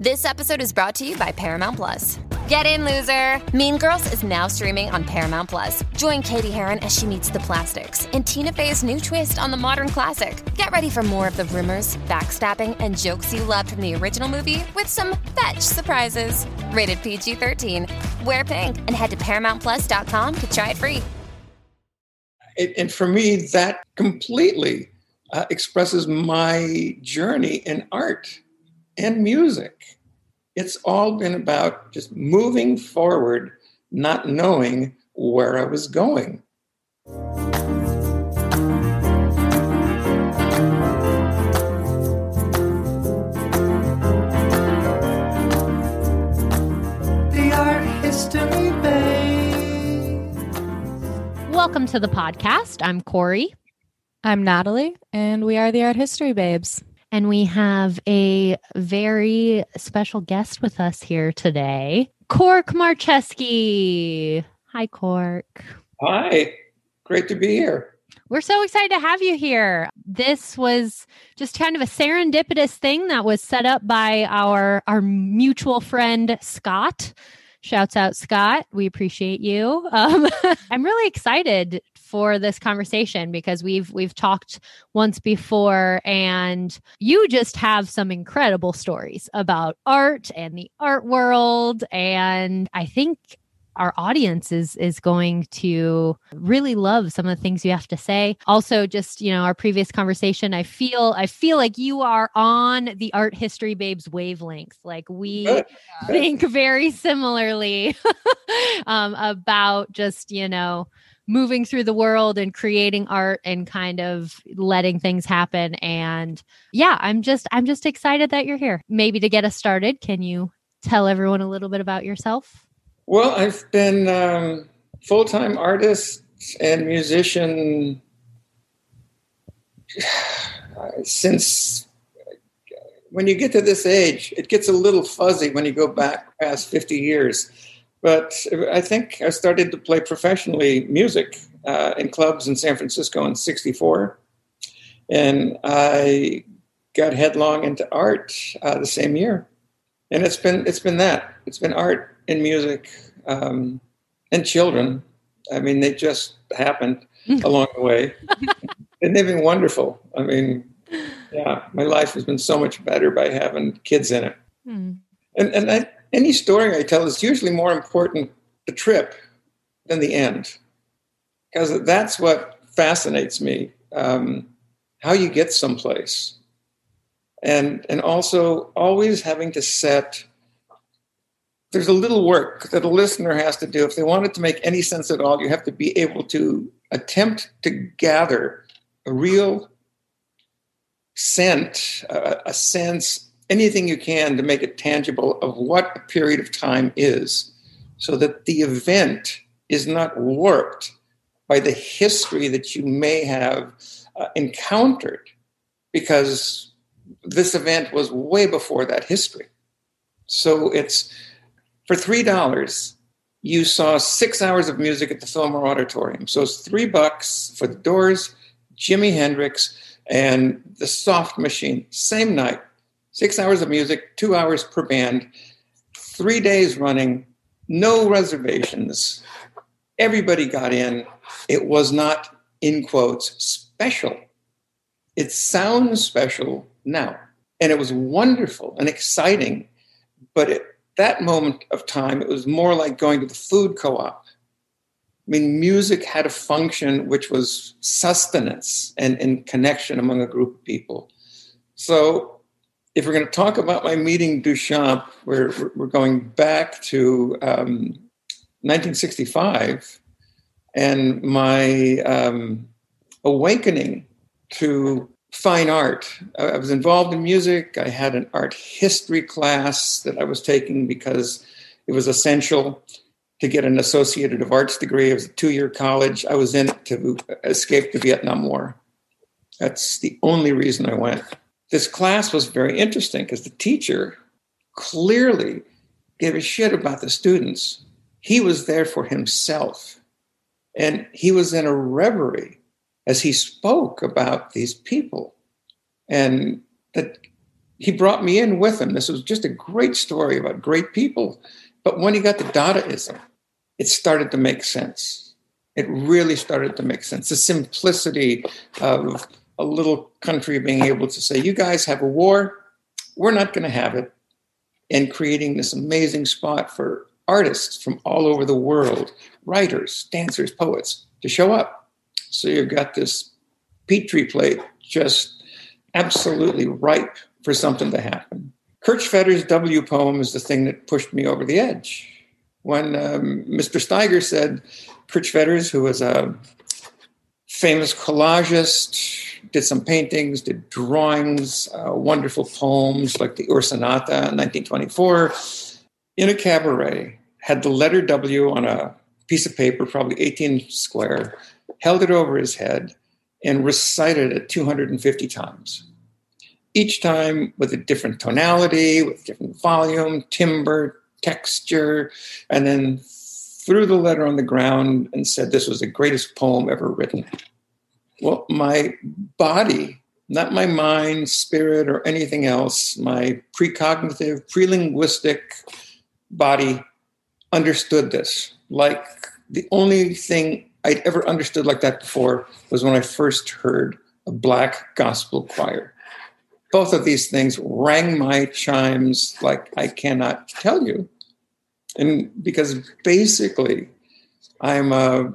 This episode is brought to you by Paramount Plus. Get in, loser! Mean Girls is now streaming on Paramount Plus. Join Cady Heron as she meets the plastics in Tina Fey's new twist on the modern classic. Get ready for more of the rumors, backstabbing, and jokes you loved from the original movie with some fetch surprises. Rated PG 13. Wear pink and head to ParamountPlus.com to try it free. It, and for me, that completely uh, expresses my journey in art and music. It's all been about just moving forward, not knowing where I was going. The Art History Babes. Welcome to the podcast. I'm Corrie. I'm Natalie, and we are the Art History Babes. And we have a very special guest with us here today, Cork Marcheschi. Hi, Cork. Hi, great to be here. We're so excited to have you here. This was just kind of a serendipitous thing that was set up by our our mutual friend Scott. Shouts out Scott. We appreciate you. Um, I'm really excited for this conversation because we've we've talked once before and you just have some incredible stories about art and the art world. And I think our audience is is going to really love some of the things you have to say. Also just you know our previous conversation i feel i feel like you are on the art history babes wavelength. Like we think very similarly um, about just you know moving through the world and creating art and kind of letting things happen. And yeah i'm just i'm just excited that you're here. Maybe to get us started can you tell everyone a little bit about yourself? Well, I've been um, full time artist and musician since when you get to this age, it gets a little fuzzy when you go back past 50 years. But I think I started to play professionally music uh, in clubs in San Francisco in 64. And I got headlong into art uh, the same year. And it's been, it's been that. It's been art and music um, and children. I mean, they just happened along the way. and they've been wonderful. I mean, yeah, my life has been so much better by having kids in it. Hmm. And, and I, any story I tell is usually more important the trip than the end, because that's what fascinates me. Um, how you get someplace, and and also always having to set. There's a little work that a listener has to do if they want it to make any sense at all. You have to be able to attempt to gather a real scent, a, a sense, anything you can to make it tangible of what a period of time is, so that the event is not warped by the history that you may have uh, encountered, because this event was way before that history. So it's for three dollars. You saw six hours of music at the Fillmore Auditorium. So it's three bucks for the Doors, Jimi Hendrix, and the Soft Machine. Same night, six hours of music, two hours per band, three days running, no reservations. Everybody got in. It was not, in quotes, special. It sounds special now. And it was wonderful and exciting. But at that moment of time, it was more like going to the food co op. I mean, music had a function which was sustenance and, and connection among a group of people. So, if we're going to talk about my meeting Duchamp, we're, we're going back to um, 1965 and my um, awakening to fine art. I was involved in music. I had an art history class that I was taking because it was essential to get an Associated of Arts degree. It was a two year college. I was in it to escape the Vietnam War. That's the only reason I went. This class was very interesting because the teacher clearly gave a shit about the students. He was there for himself. And he was in a reverie as he spoke about these people. And that he brought me in with him. This was just a great story about great people. But when he got to Dadaism, it started to make sense. It really started to make sense. The simplicity of a little country being able to say, you guys have a war, we're not going to have it. And creating this amazing spot for artists from all over the world, writers, dancers, poets, to show up. So you've got this petri plate just absolutely ripe for something to happen. Kurt Schwitters' W poem is the thing that pushed me over the edge. When um, Mr. Steiger said, Kurt Schwitters, who was a famous collagist, did some paintings, did drawings, uh, wonderful poems like the Ursonate in 1924, in a cabaret, had the letter W on a piece of paper, probably 18 square, held it over his head, and recited it 250 times. Each time with a different tonality, with different volume, timbre, texture, and then threw the letter on the ground and said this was the greatest poem ever written. Well, my body, not my mind, spirit, or anything else, my precognitive, prelinguistic body understood this. Like the only thing I'd ever understood like that before was when I first heard a black gospel choir both of these things rang my chimes like I cannot tell you. And because basically I'm a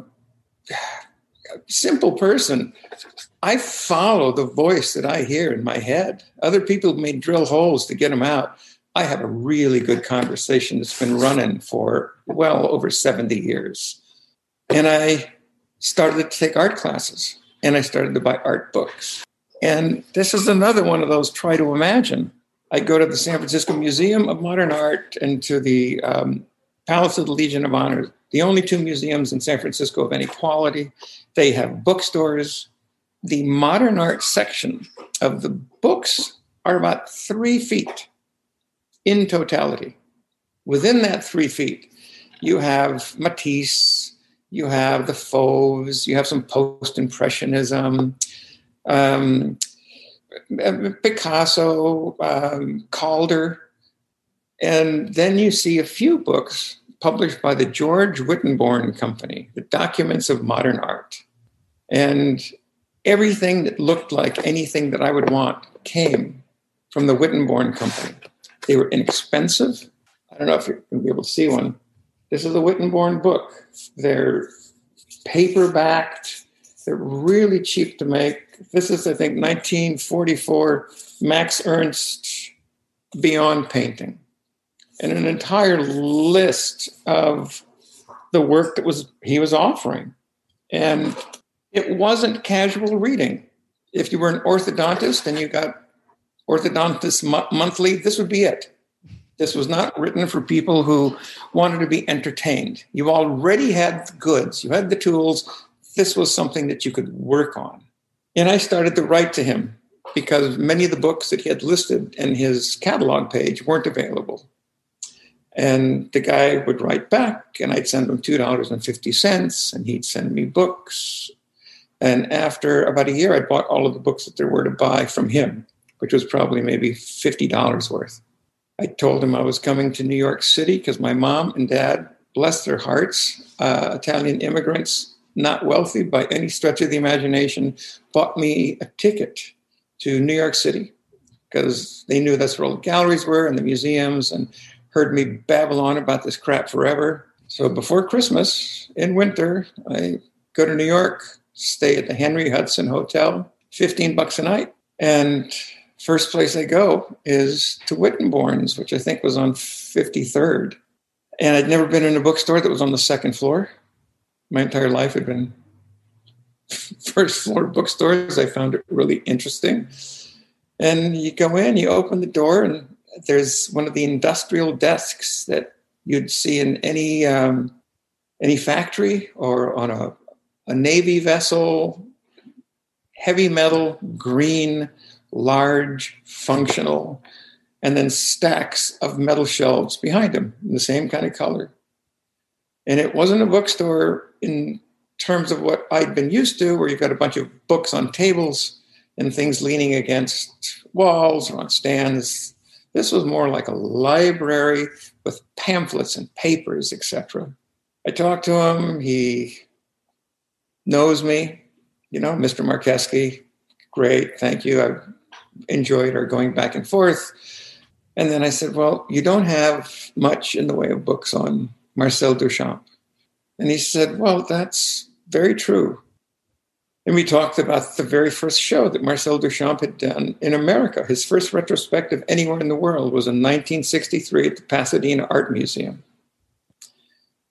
simple person, I follow the voice that I hear in my head. Other people may drill holes to get them out. I have a really good conversation that's been running for well over 70 years. And I started to take art classes and I started to buy art books. And this is another one of those try to imagine. I go to the San Francisco Museum of Modern Art and to the um, Palace of the Legion of Honor, the only two museums in San Francisco of any quality. They have bookstores. The modern art section of the books are about three feet in totality. Within that three feet, you have Matisse, you have the Fauves, you have some post impressionism, um, Picasso, um, Calder, and then you see a few books published by the George Wittenborn Company, The Documents of Modern Art. And everything that looked like anything that I would want came from the Wittenborn Company. They were inexpensive. I don't know if you're going to be able to see one. This is a Wittenborn book. They're paper backed, they're really cheap to make. This is, I think, 1944 Max Ernst Beyond Painting, and an entire list of the work that was he was offering. And it wasn't casual reading. If you were an orthodontist and you got Orthodontist Monthly, this would be it. This was not written for people who wanted to be entertained. You already had the goods, you had the tools, this was something that you could work on. And I started to write to him because many of the books that he had listed in his catalog page weren't available. And the guy would write back, and I'd send him $2.50, and he'd send me books. And after about a year, I bought all of the books that there were to buy from him, which was probably maybe $50 worth. I told him I was coming to New York City because my mom and dad, bless their hearts, uh, Italian immigrants, not wealthy by any stretch of the imagination, bought me a ticket to New York City because they knew that's where all the galleries were and the museums and heard me babble on about this crap forever. So before Christmas in winter, I go to New York, stay at the Henry Hudson Hotel, 15 bucks a night. And first place I go is to Wittenborn's, which I think was on 53rd. And I'd never been in a bookstore that was on the second floor my entire life had been first floor bookstores. I found it really interesting. And you go in, you open the door, and there's one of the industrial desks that you'd see in any um, any factory or on a, a navy vessel. Heavy metal, green, large, functional, and then stacks of metal shelves behind them in the same kind of color. And it wasn't a bookstore in terms of what I'd been used to, where you've got a bunch of books on tables. and things leaning against walls or on stands. This was more like a library with pamphlets and papers, etc. I talked to him. He knows me, you know, Mr. Marcheschi. Great, thank you. I've enjoyed our going back and forth. And then I said, Well, you don't have much in the way of books on Marcel Duchamp. And he said, Well, that's very true. And we talked about the very first show that Marcel Duchamp had done in America. His first retrospective anywhere in the world was in 1963 at the Pasadena Art Museum.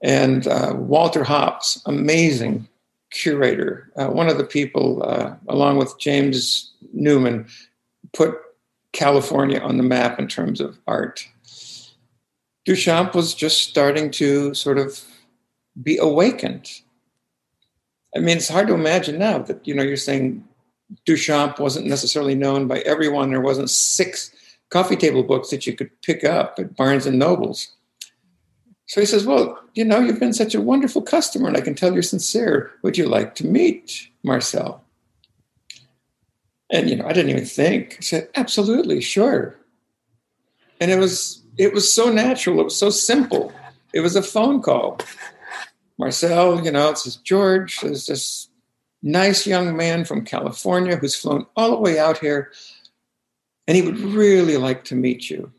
And uh, Walter Hopps, amazing curator, uh, one of the people, uh, along with James Newman, put California on the map in terms of art. Duchamp was just starting to sort of be awakened I mean, it's hard to imagine now that you know you're saying Duchamp wasn't necessarily known by everyone. There wasn't six coffee table books that you could pick up at Barnes and Nobles. So he says, "Well, you know, you've been such a wonderful customer, and I can tell you're sincere. Would you like to meet Marcel?" And you know, I didn't even think. I said, "Absolutely, sure." And it was it was so natural. It was so simple. It was a phone call. Marcel, you know, it says George is this nice young man from California who's flown all the way out here, and he would really like to meet you,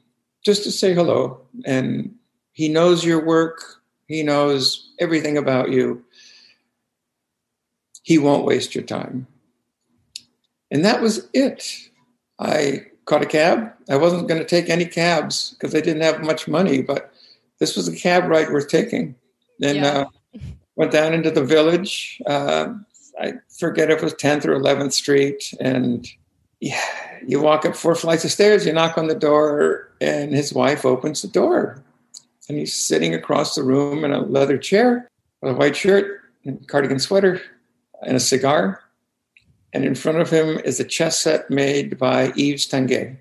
just to say hello. And he knows your work, he knows everything about you. He won't waste your time. And that was it. I caught a cab. I wasn't going to take any cabs because I didn't have much money, but this was a cab ride worth taking. And yeah. uh, went down into the village. Uh, I forget if it was 10th or 11th Street. And yeah, you walk up four flights of stairs, you knock on the door, and his wife opens the door. And he's sitting across the room in a leather chair with a white shirt and cardigan sweater and a cigar. And in front of him is a chess set made by Yves Tanguy.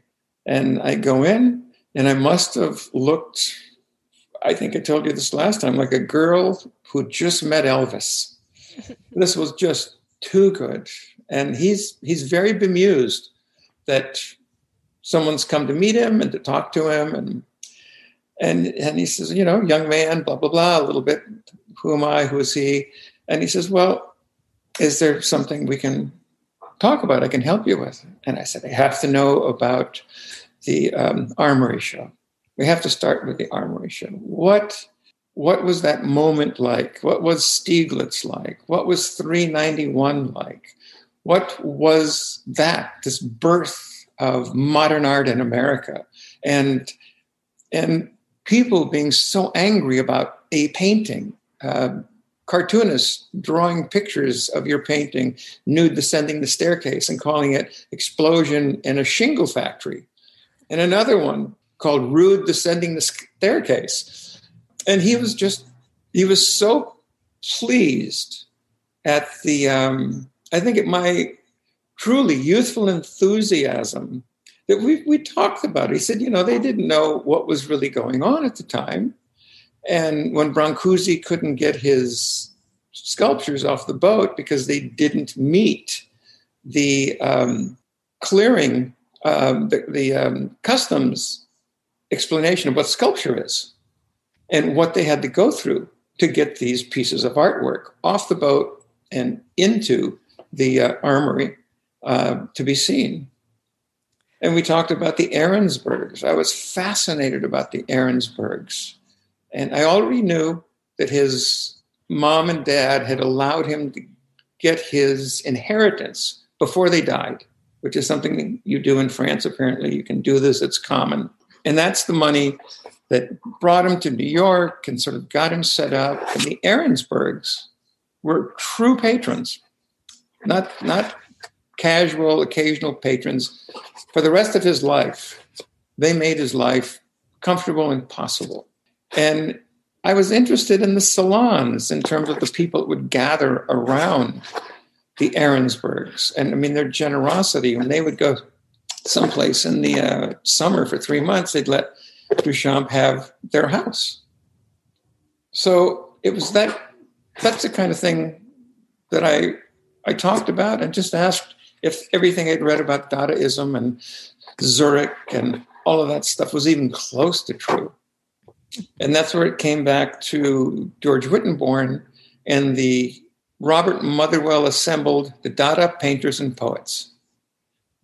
And I go in, and I must have looked I think I told you this last time, like a girl who just met Elvis. this was just too good. And he's he's very bemused that someone's come to meet him and to talk to him and and and he says, you know, young man, blah blah blah, a little bit. Who am I? Who is he? And he says, well, is there something we can talk about? I can help you with. And I said, I have to know about the um, armory show we have to start with the armory show. What what was that moment like? What was Stieglitz like? What was 391 like? What was that, this birth of modern art in America? And and people being so angry about a painting, uh, cartoonists drawing pictures of your painting, nude descending the staircase and calling it explosion in a shingle factory. And another one, called Rude Descending the Staircase. And he was just, he was so pleased at the, um, I think at my truly youthful enthusiasm that we, we talked about. He said, you know, they didn't know what was really going on at the time. And when Brancusi couldn't get his sculptures off the boat because they didn't meet the um, clearing, um, the, the um, customs explanation of what sculpture is and what they had to go through to get these pieces of artwork off the boat and into the uh, armory uh, to be seen. And we talked about the Arensbergs. I was fascinated about the Arensbergs. And I already knew that his mom and dad had allowed him to get his inheritance before they died, which is something you do in France. Apparently, you can do this, it's common. And that's the money that brought him to New York and sort of got him set up. And the Arensbergs were true patrons, not, not casual, occasional patrons. For the rest of his life, they made his life comfortable and possible. And I was interested in the salons in terms of the people that would gather around the Arensbergs. And I mean, their generosity when they would go someplace in the uh, summer for three months, they'd let Duchamp have their house. So it was that that's the kind of thing that I I talked about and just asked if everything I'd read about Dadaism and Zurich and all of that stuff was even close to true. And that's where it came back to George Wittenborn and the Robert Motherwell assembled the Dada painters and poets.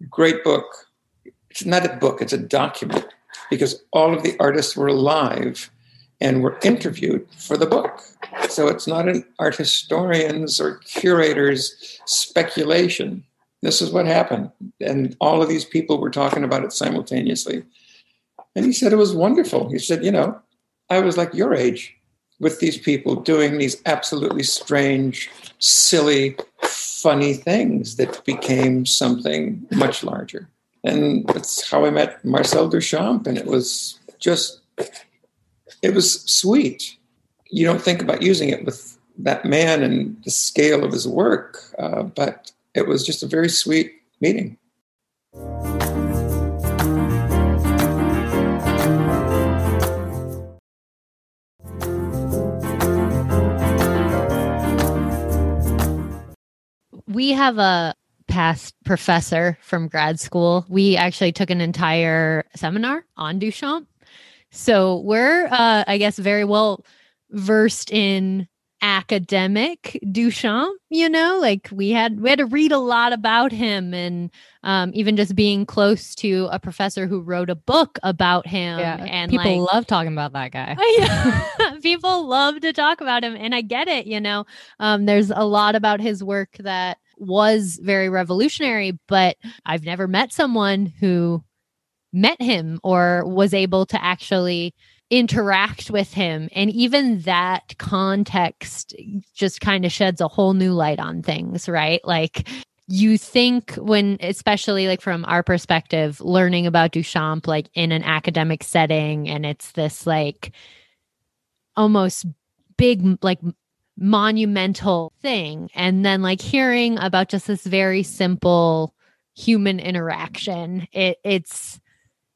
Great book. It's not a book, it's a document because all of the artists were alive and were interviewed for the book. So it's not an art historian's or curator's speculation. This is what happened. And all of these people were talking about it simultaneously. And he said it was wonderful. He said, you know, I was like your age with these people doing these absolutely strange, silly, funny things that became something much larger. And that's how I met Marcel Duchamp. And it was just, it was sweet. You don't think about using it with that man and the scale of his work, uh, but it was just a very sweet meeting. we have a past professor from grad school. We actually took an entire seminar on Duchamp. So we're, uh, I guess, very well versed in academic Duchamp, you know, like we had we had to read a lot about him and um, even just being close to a professor who wrote a book about him Yeah, and people like, love talking about that guy. people love to talk about him and i get it you know um, there's a lot about his work that was very revolutionary but i've never met someone who met him or was able to actually interact with him. And even that context just kind of sheds a whole new light on things right? Like you think when especially like from our perspective learning about duchamp like in an academic setting and it's this like almost big like monumental thing. And then like hearing about just this very simple human interaction it it's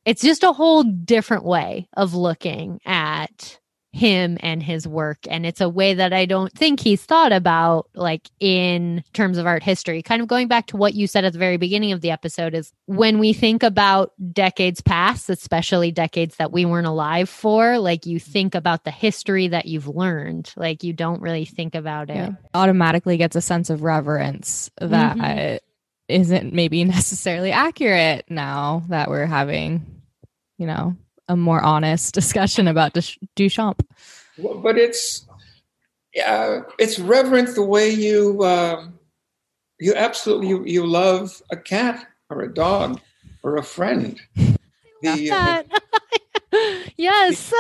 it's just a whole different way of looking at him and his work and it's a way that i don't think he's thought about like in terms of art history kind of going back to what you said at the very beginning of the episode is when we think about decades past especially decades that we weren't alive for like you think about the history that you've learned like you don't really think about it Yeah. Automatically gets a sense of reverence that Mhm. not maybe necessarily accurate now that we're having, you know, a more honest discussion about Duchamp. But it's yeah, it's reverent the way you uh, you absolutely you, you love a cat or a dog or a friend. The, uh, That- yes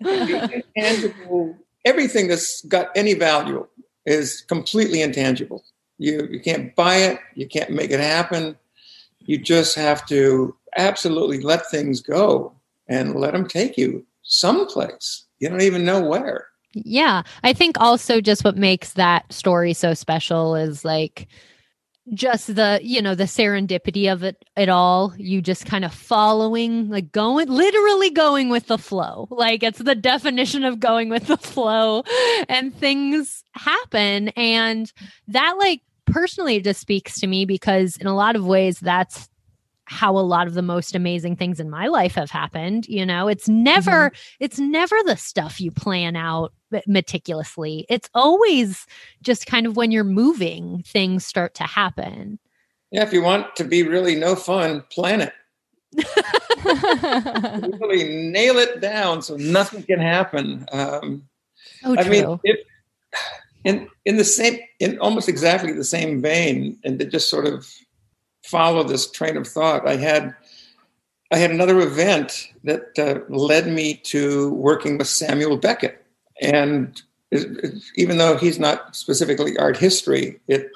the intangible, everything that's got any value is completely intangible. You you can't buy it, you can't make it happen. You just have to absolutely let things go and let them take you someplace. You don't even know where. Yeah. I think also just what makes that story so special is like just the, you know, the serendipity of it at all. You just kind of following, like going literally going with the flow. Like it's the definition of going with the flow and things happen. And that like personally just speaks to me because in a lot of ways that's how a lot of the most amazing things in my life have happened you know? It's never it's never the stuff you plan out meticulously. It's always just kind of when you're moving things start to happen. Yeah, if you want to be really no fun, plan it. Really nail it down so nothing can happen. Um, oh I true. mean, in in the same, in almost exactly the same vein, and just sort of follow this train of thought, I had I had another event that uh, led me to working with Samuel Beckett, and it, it- even though he's not specifically art history, it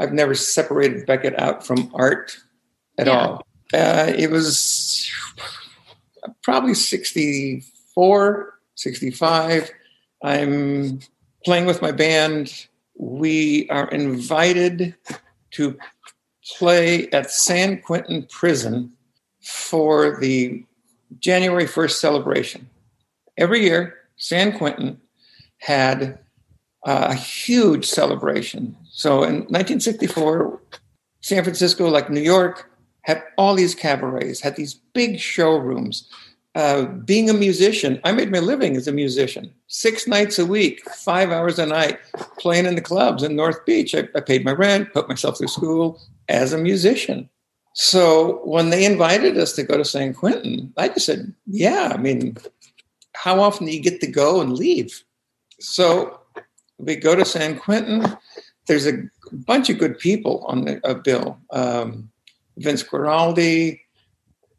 I've never separated Beckett out from art at Yeah. all. Uh, it was probably 64, 65. I'm playing with my band. We are invited to play at San Quentin Prison for the January 1st celebration. Every year, San Quentin had uh, a huge celebration. So in 1964, San Francisco, like New York, had all these cabarets, had these big showrooms. Uh, being a musician, I made my living as a musician. Six nights a week, five hours a night, playing in the clubs in North Beach. I, I paid my rent, put myself through school as a musician. So when they invited us to go to San Quentin, I just said, "Yeah." I mean, how often do you get to go and leave? So we go to San Quentin. There's a bunch of good people on the uh, bill. Um, Vince Guaraldi,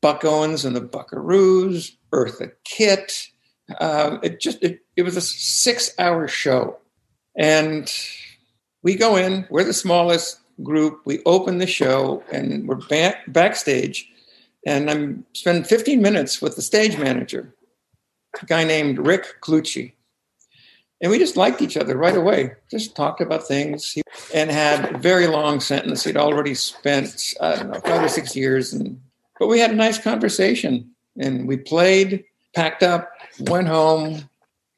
Buck Owens and the Buckaroos, Eartha Kitt. Uh, it just it, it was a six-hour show, and we go in. We're the smallest group. We open the show, and we're back, backstage, and I'm spending 15 minutes with the stage manager, a guy named Rick Cluchey and we just liked each other right away. Just talked about things he, and had a very long sentence. He'd already spent I don't know five or six years, and but we had a nice conversation, and we played, packed up, went home,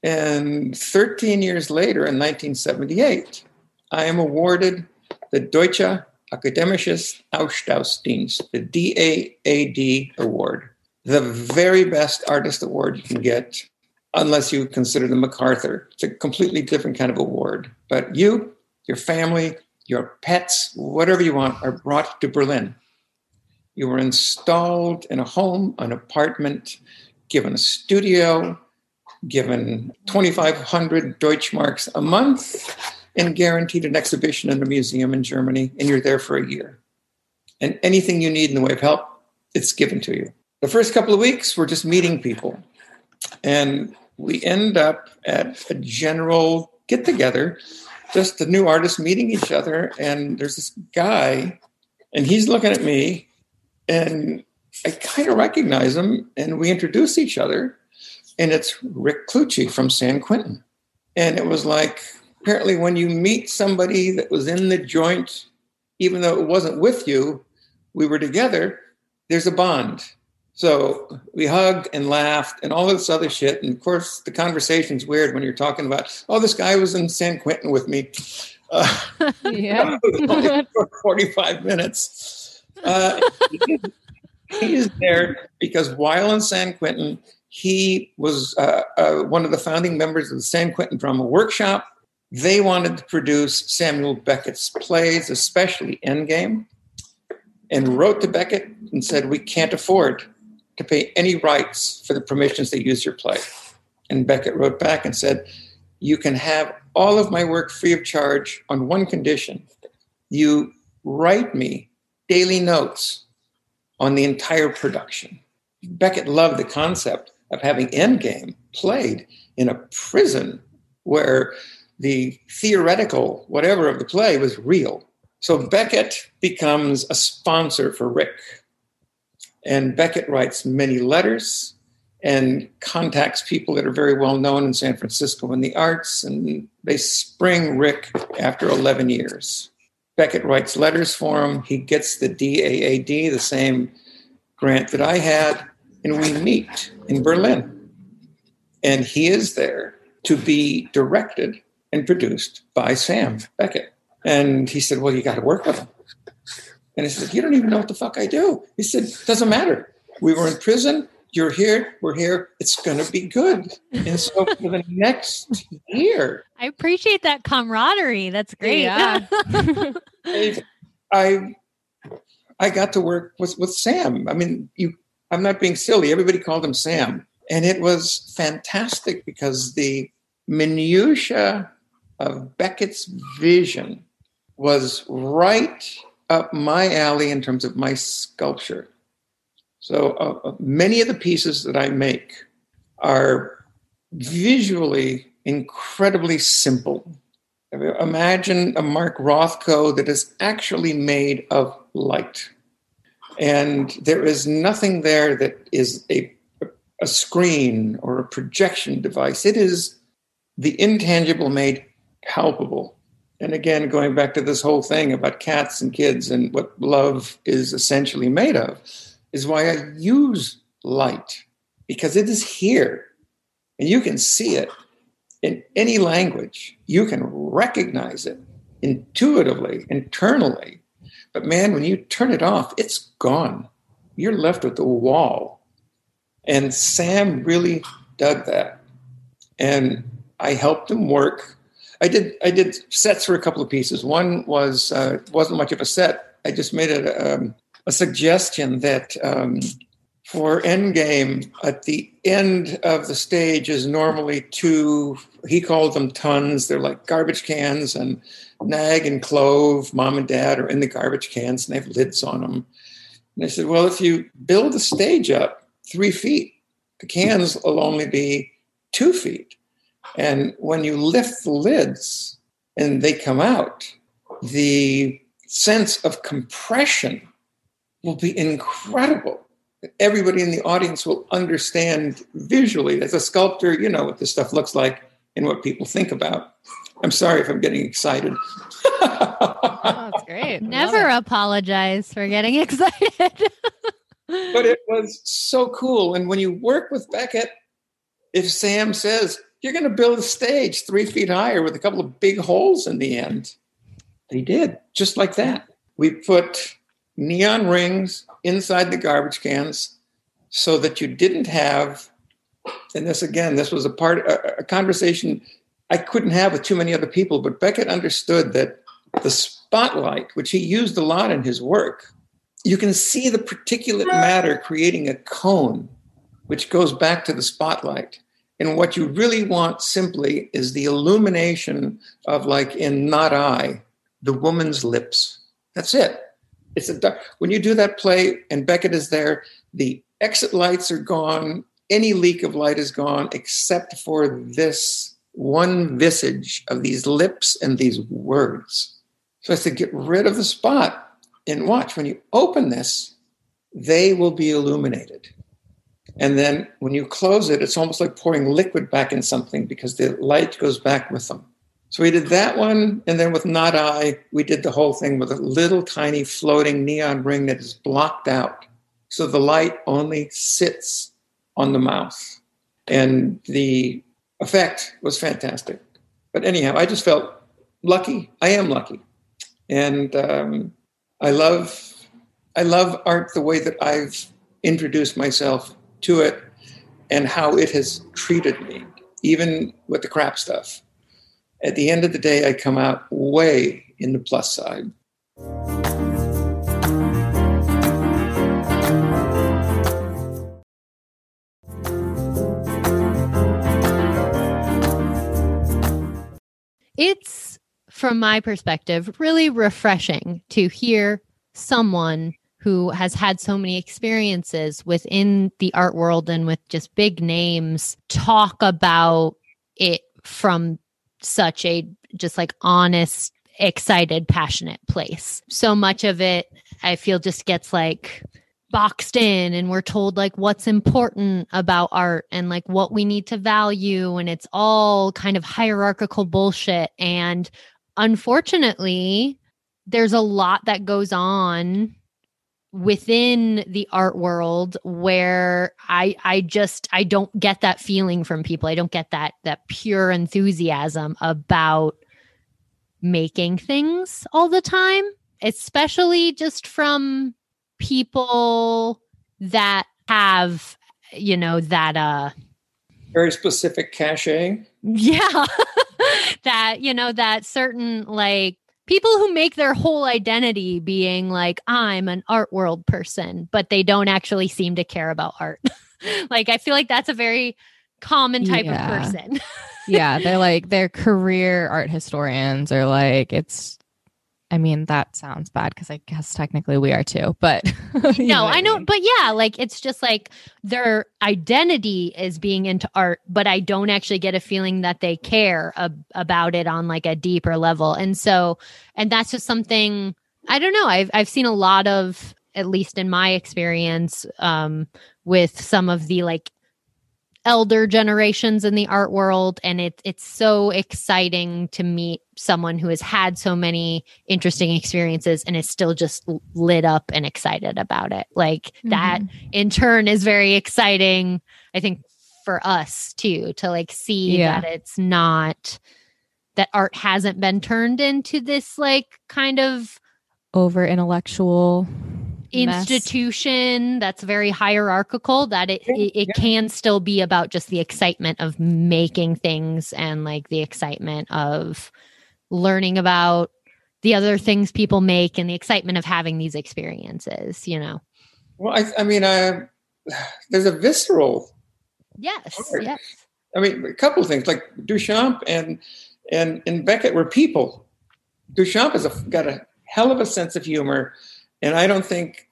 and 13 years later, in 1978, I am awarded the Deutsche Akademisches Austauschdienst, the DAAD award, the very best artist award you can get unless you consider the MacArthur. It's a completely different kind of award. But you, your family, your pets, whatever you want, are brought to Berlin. You were installed in a home, an apartment, given a studio, given 2,500 Deutschmarks a month, and guaranteed an exhibition in a museum in Germany, and you're there for a year. And anything you need in the way of help, it's given to you. The first couple of weeks, we're just meeting people. And we end up at a general get together, just the new artists meeting each other. And there's this guy, and he's looking at me, and I kind of recognize him, and we introduce each other. And it's Rick Cluchey from San Quentin. And it was like, apparently, when you meet somebody that was in the joint, even though it wasn't with you, we were together, there's a bond. So we hugged and laughed and all this other shit. And of course, the conversation's weird when you're talking about, oh, this guy was in San Quentin with me. Uh, Yeah. for 45 minutes. Uh, he, he is there because while in San Quentin, he was uh, uh, one of the founding members of the San Quentin Drama Workshop. They wanted to produce Samuel Beckett's plays, especially Endgame, and wrote to Beckett and said, We can't afford to pay any rights for the permissions to use your play. And Beckett wrote back and said, You can have all of my work free of charge on one condition. You write me daily notes on the entire production. Beckett loved the concept of having Endgame played in a prison where the theoretical whatever of the play was real. So Beckett becomes a sponsor for Rick. And Beckett writes many letters and contacts people that are very well known in San Francisco in the arts. And they spring Rick after 11 years. Beckett writes letters for him. He gets the DAAD, the same grant that I had, and we meet in Berlin. And he is there to be directed and produced by Sam Beckett. And he said, Well, you got to work with him. And I said, You don't even know what the fuck I do. He said, Doesn't matter. We were in prison. You're here. We're here. It's going to be good. And so for the next year, I appreciate that camaraderie. That's great. Yeah. I, I I got to work with with Sam. I mean, you. I'm not being silly. Everybody called him Sam, and it was fantastic because the minutia of Beckett's vision was right up my alley in terms of my sculpture. So uh, uh, many of the pieces that I make are visually incredibly simple. Imagine a Mark Rothko that is actually made of light. And there is nothing there that is a, a screen or a projection device. It is the intangible made palpable. And again, going back to this whole thing about cats and kids and what love is essentially made of, is why I use light because it is here and you can see it in any language. You can recognize it intuitively, internally. But man, when you turn it off, it's gone. You're left with the wall. And Sam really dug that. And I helped him work. I did I did sets for a couple of pieces. One was uh, wasn't much of a set. I just made a, um, a suggestion that um, for Endgame, at the end of the stage is normally two, he called them tons. They're like garbage cans, and Nagg and Clove, mom and dad, are in the garbage cans and they have lids on them. And I said, Well, if you build the stage up three feet, the cans will only be two feet. And when you lift the lids and they come out, the sense of compression will be incredible everybody in the audience will understand visually. As a sculptor, you know what this stuff looks like and what people think about. I'm sorry if I'm getting excited. oh, that's great. Never apologize for getting excited. but it was so cool. And when you work with Beckett, if Sam says, you're going to build a stage three feet higher with a couple of big holes in the end, they did, just like that. We put neon rings inside the garbage cans so that you didn't have and this again this was a part a, a conversation i couldn't have with too many other people but beckett understood that the spotlight which he used a lot in his work you can see the particulate matter creating a cone which goes back to the spotlight and what you really want simply is the illumination of like in not i the woman's lips that's it it's a dark, when you do that play and Beckett is there, the exit lights are gone. Any leak of light is gone except for this one visage of these lips and these words. So I said, get rid of the spot and watch. When you open this, they will be illuminated. And then when you close it, it's almost like pouring liquid back in something because the light goes back with them. So we did that one, and then with Not I, we did the whole thing with a little tiny floating neon ring that is blocked out. So the light only sits on the mouth. And the effect was fantastic. But anyhow, I just felt lucky. I am lucky. And um, I love I love art the way that I've introduced myself to it and how it has treated me, even with the crap stuff at the end of the day, I come out way in the plus side. It's, from my perspective, really refreshing to hear someone who has had so many experiences within the art world and with just big names talk about it from such a just like honest, excited, passionate place. So much of it, I feel, just gets like boxed in and we're told like what's important about art and like what we need to value and it's all kind of hierarchical bullshit and unfortunately there's a lot that goes on within the art world where i i just i don't get that feeling from people. I don't get that that pure enthusiasm about making things all the time especially just from people that have you know that uh very specific cachet? Yeah. That you know that certain like people who make their whole identity being like i'm an art world person but they don't actually seem to care about art like i feel like that's a very common type yeah. of person yeah they're like they're career art historians or like it's I mean, that sounds bad because I guess technically we are too, but no, I know, but yeah, like it's just like their identity is being into art, but I don't actually get a feeling that they care ab- about it on like a deeper level. And so, and that's just something I don't know. I've I've seen a lot of, at least in my experience, um, with some of the like elder generations in the art world and it, it's so exciting to meet someone who has had so many interesting experiences and is still just lit up and excited about it like mm-hmm. that in turn is very exciting i think for us too to like see yeah. that it's not that art hasn't been turned into this like kind of over intellectual mess. institution that's very hierarchical that it, it, it can still be about just the excitement of making things and like the excitement of learning about the other things people make and the excitement of having these experiences you know Well, I, I mean, uh, there's a visceral. yes Sure. yes I mean, a couple of things like Duchamp and and and Beckett were people. Duchamp has a, got a hell of a sense of humor, and I don't think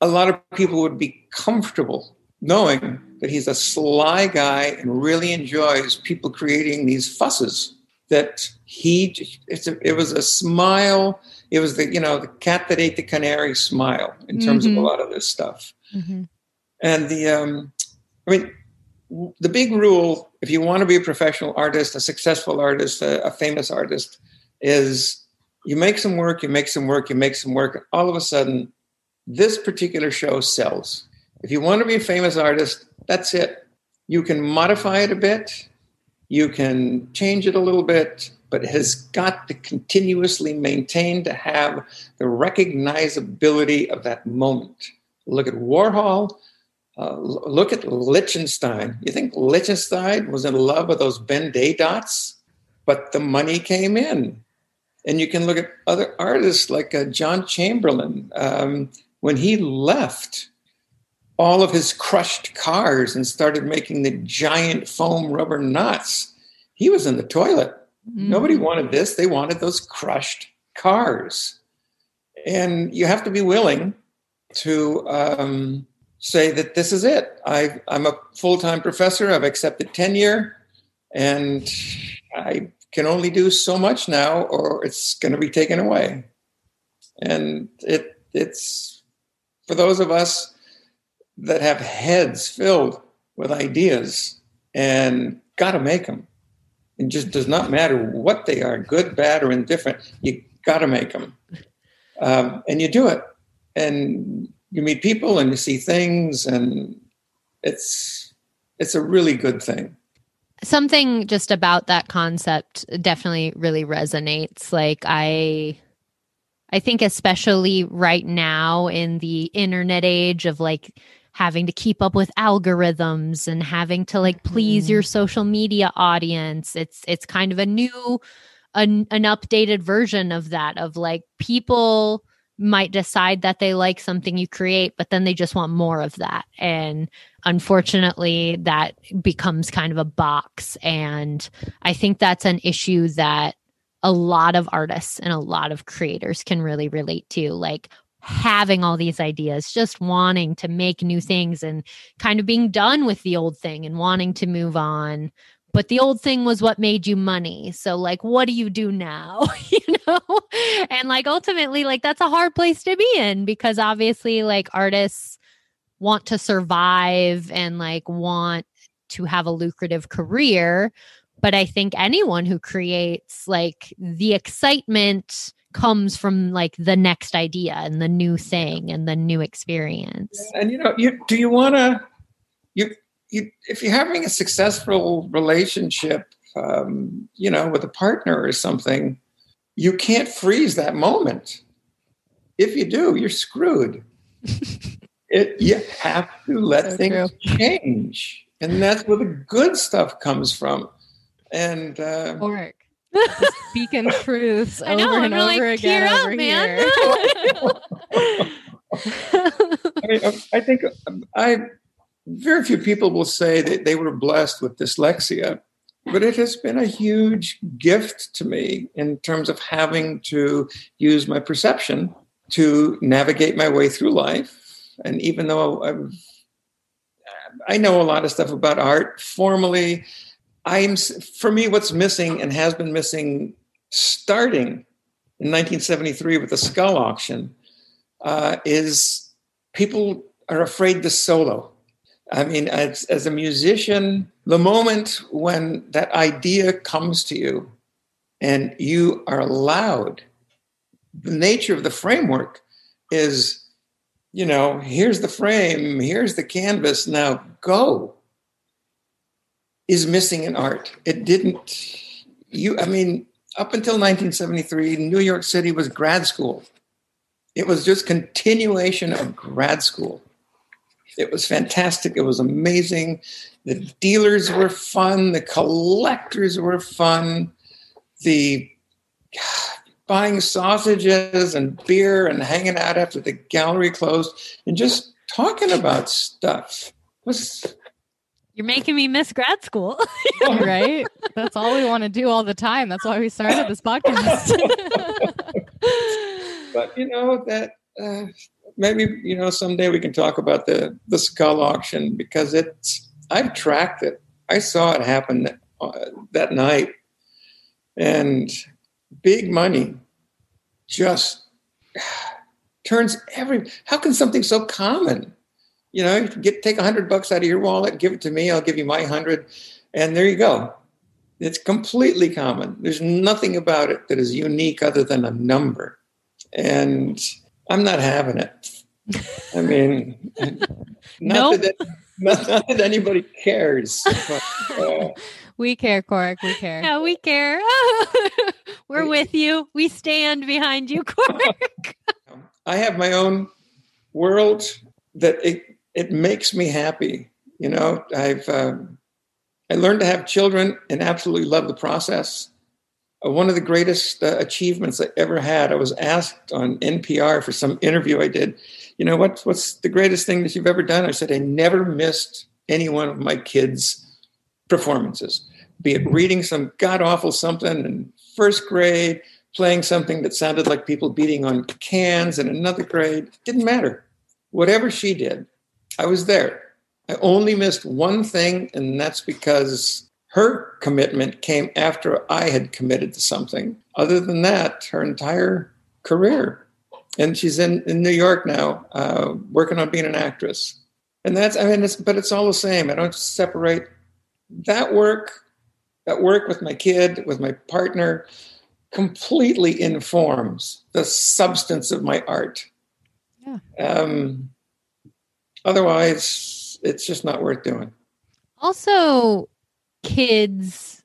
a lot of people would be comfortable knowing that he's a sly guy and really enjoys people creating these fusses. That he, it's a, it was a smile. It was the you know the cat that ate the canary smile in terms of a Mhm. lot of this stuff. Mhm. And the, um, I mean, the big rule, if you want to be a professional artist, a successful artist, a, a famous artist, is you make some work, you make some work, you make some work, and all of a sudden, this particular show sells. If you want to be a famous artist, that's it. You can modify it a bit, you can change it a little bit, but it has got to continuously maintain to have the recognizability of that moment. Look at Warhol. Uh, look at Lichtenstein. You think Lichtenstein was in love with those Ben Day dots, but the money came in. And you can look at other artists like uh, John Chamberlain. Um, when he left all of his crushed cars and started making the giant foam rubber knots, he was in the toilet. Nobody wanted this. They wanted those crushed cars. And you have to be willing to um, say that this is it. I, I'm a full time professor. I've accepted tenure, and I can only do so much now, or it's going to be taken away. And it it's for those of us that have heads filled with ideas and got to make them. It just does not matter what they are, good, bad, or indifferent. You got to make them, um, and you do it, and you meet people and you see things, and it's it's a really good thing. Something just about that concept definitely really resonates. Like i i think especially right now in the internet age of like having to keep up with algorithms and having to like please your mm-hmm. social media audience it's it's kind of a new an, an updated version of that of like people might decide that they like something you create but then they just want more of that. And unfortunately that becomes kind of a box. And i think that's an issue that a lot of artists and a lot of creators can really relate to like having all these ideas just wanting to make new things and kind of being done with the old thing and wanting to move on but the old thing was what made you money. So like what do you do now? You know? And like ultimately like that's a hard place to be in because obviously like artists want to survive and like want to have a lucrative career. But i think anyone who creates like the excitement comes from like the next idea and the new thing and the new experience. And you know, you do you want to you you if you're having a successful relationship, um, you know, with a partner or something, you can't freeze that moment. If you do, you're screwed. it you have to let So things change, and that's where the good stuff comes from. And uh, Work. Speaking truths I over know, and over like, again "Tear up, over man." I mean, I think um, I very few people will say that they were blessed with dyslexia, but it has been a huge gift to me in terms of having to use my perception to navigate my way through life. And even though I've, I know a lot of stuff about art, formally, I'm for me, what's missing and has been missing starting in 1973 with the Scull auction uh, is people are afraid to solo. I mean, as, as a musician, the moment when that idea comes to you and you are allowed, the nature of the framework is, you know, here's the frame, here's the canvas, now go, is missing in art. It didn't, you, I mean, up until 1973, New York City was grad school. it was just continuation of grad school. It was fantastic. It was amazing. The dealers were fun. The collectors were fun. The buying sausages and beer and hanging out after the gallery closed and just talking about stuff was You're making me miss grad school. right? That's all we want to do all the time. That's why we started this podcast. but you know that uh, maybe you know someday we can talk about the the Scull auction because it's I've tracked it. I saw it happen uh, that night, and big money just turns every. How can something so common? You know, get take a hundred bucks out of your wallet, give it to me. I'll give you my hundred, and there you go. It's completely common. There's nothing about it that is unique other than a number, and I'm not having it. I mean, not, Nope. that, not, not that anybody cares. But, uh, we care, Cork. We care. yeah, we care. We're with you. We stand behind you, Cork. I have my own world that it it makes me happy. You know, I've um, I learned to have children and absolutely love the process. Uh, one of the greatest uh, achievements I ever had. I was asked on NPR for some interview I did. You know what? What's the greatest thing that you've ever done? I said I never missed any one of my kids' performances. Be it reading some god awful something in first grade, playing something that sounded like people beating on cans in another grade. It didn't matter. Whatever she did, I was there. I only missed one thing, and that's because her commitment came after I had committed to something. Other than that, her entire career. And she's in, in New York now, uh, working on being an actress. And that's, I mean, it's, but it's all the same. I don't separate that work, that work with my kid, with my partner, completely informs the substance of my art. Yeah. Um, otherwise, it's just not worth doing. also kids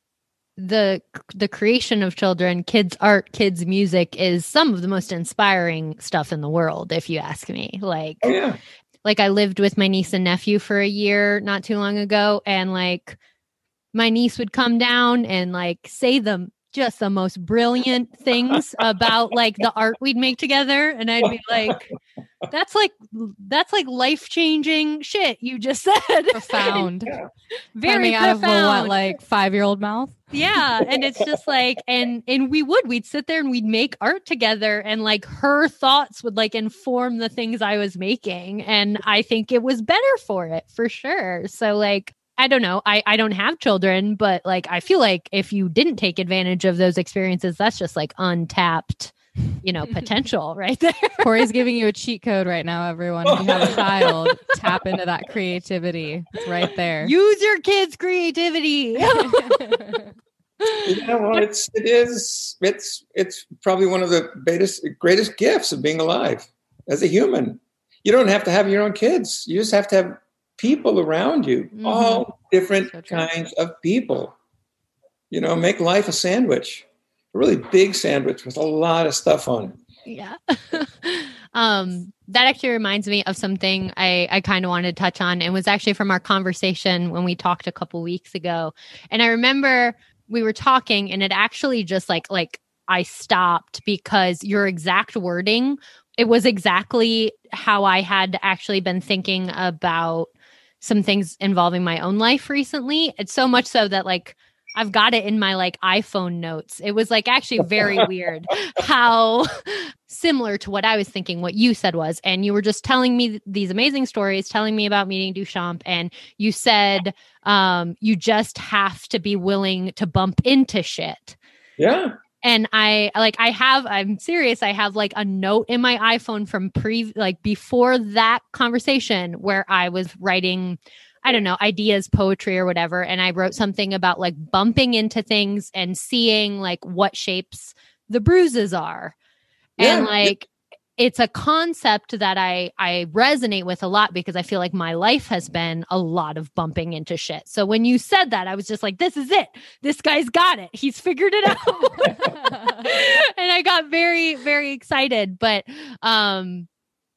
the the creation of children kids art kids music is some of the most inspiring stuff in the world if you ask me like Oh, yeah. like I lived with my niece and nephew for a year not too long ago and like my niece would come down and like say them just the most brilliant things about like the art we'd make together. And I'd be like that's like that's like life-changing shit you just said. Profound. very Coming out of the profound. what, like five year old mouth? yeah. And it's just like and and we would we'd sit there and we'd make art together and like her thoughts would like inform the things i was making. And i think it was better for it for sure. So like i don't know i i don't have children but like i feel like if you didn't take advantage of those experiences that's just like untapped you know potential right there Corrie's giving you a cheat code right now, everyone. If you have a child, tap into that creativity. It's right there. use your kids creativity You know, well, it's it is it's it's probably one of the greatest greatest gifts of being alive as a human. You don't have to have your own kids. You just have to have people around you, Mhm. all different So kinds of people. You know, make life a sandwich, a really big sandwich with a lot of stuff on it. yeah um that actually reminds me of something i i kind of wanted to touch on and was actually from our conversation when we talked a couple weeks ago and i remember we were talking and it actually just like like i stopped because your exact wording it was exactly how i had actually been thinking about some things involving my own life recently it's so much so that like I've got it in my like iPhone notes. It was like actually very weird how similar to what I was thinking, what you said was. And you were just telling me th- these amazing stories, telling me about meeting Duchamp. And you said um, you just have to be willing to bump into shit. Yeah. And I like, I have, I'm serious. I have like a note in my iPhone from pre, like before that conversation where I was writing I don't know, ideas, poetry, or whatever. And I wrote something about like bumping into things and seeing like what shapes the bruises are. And like, it's a concept that I I resonate with a lot because I feel like my life has been a lot of bumping into shit. So when you said that, I was just like, this is it. This guy's got it. He's figured it out. and I got very very excited, but um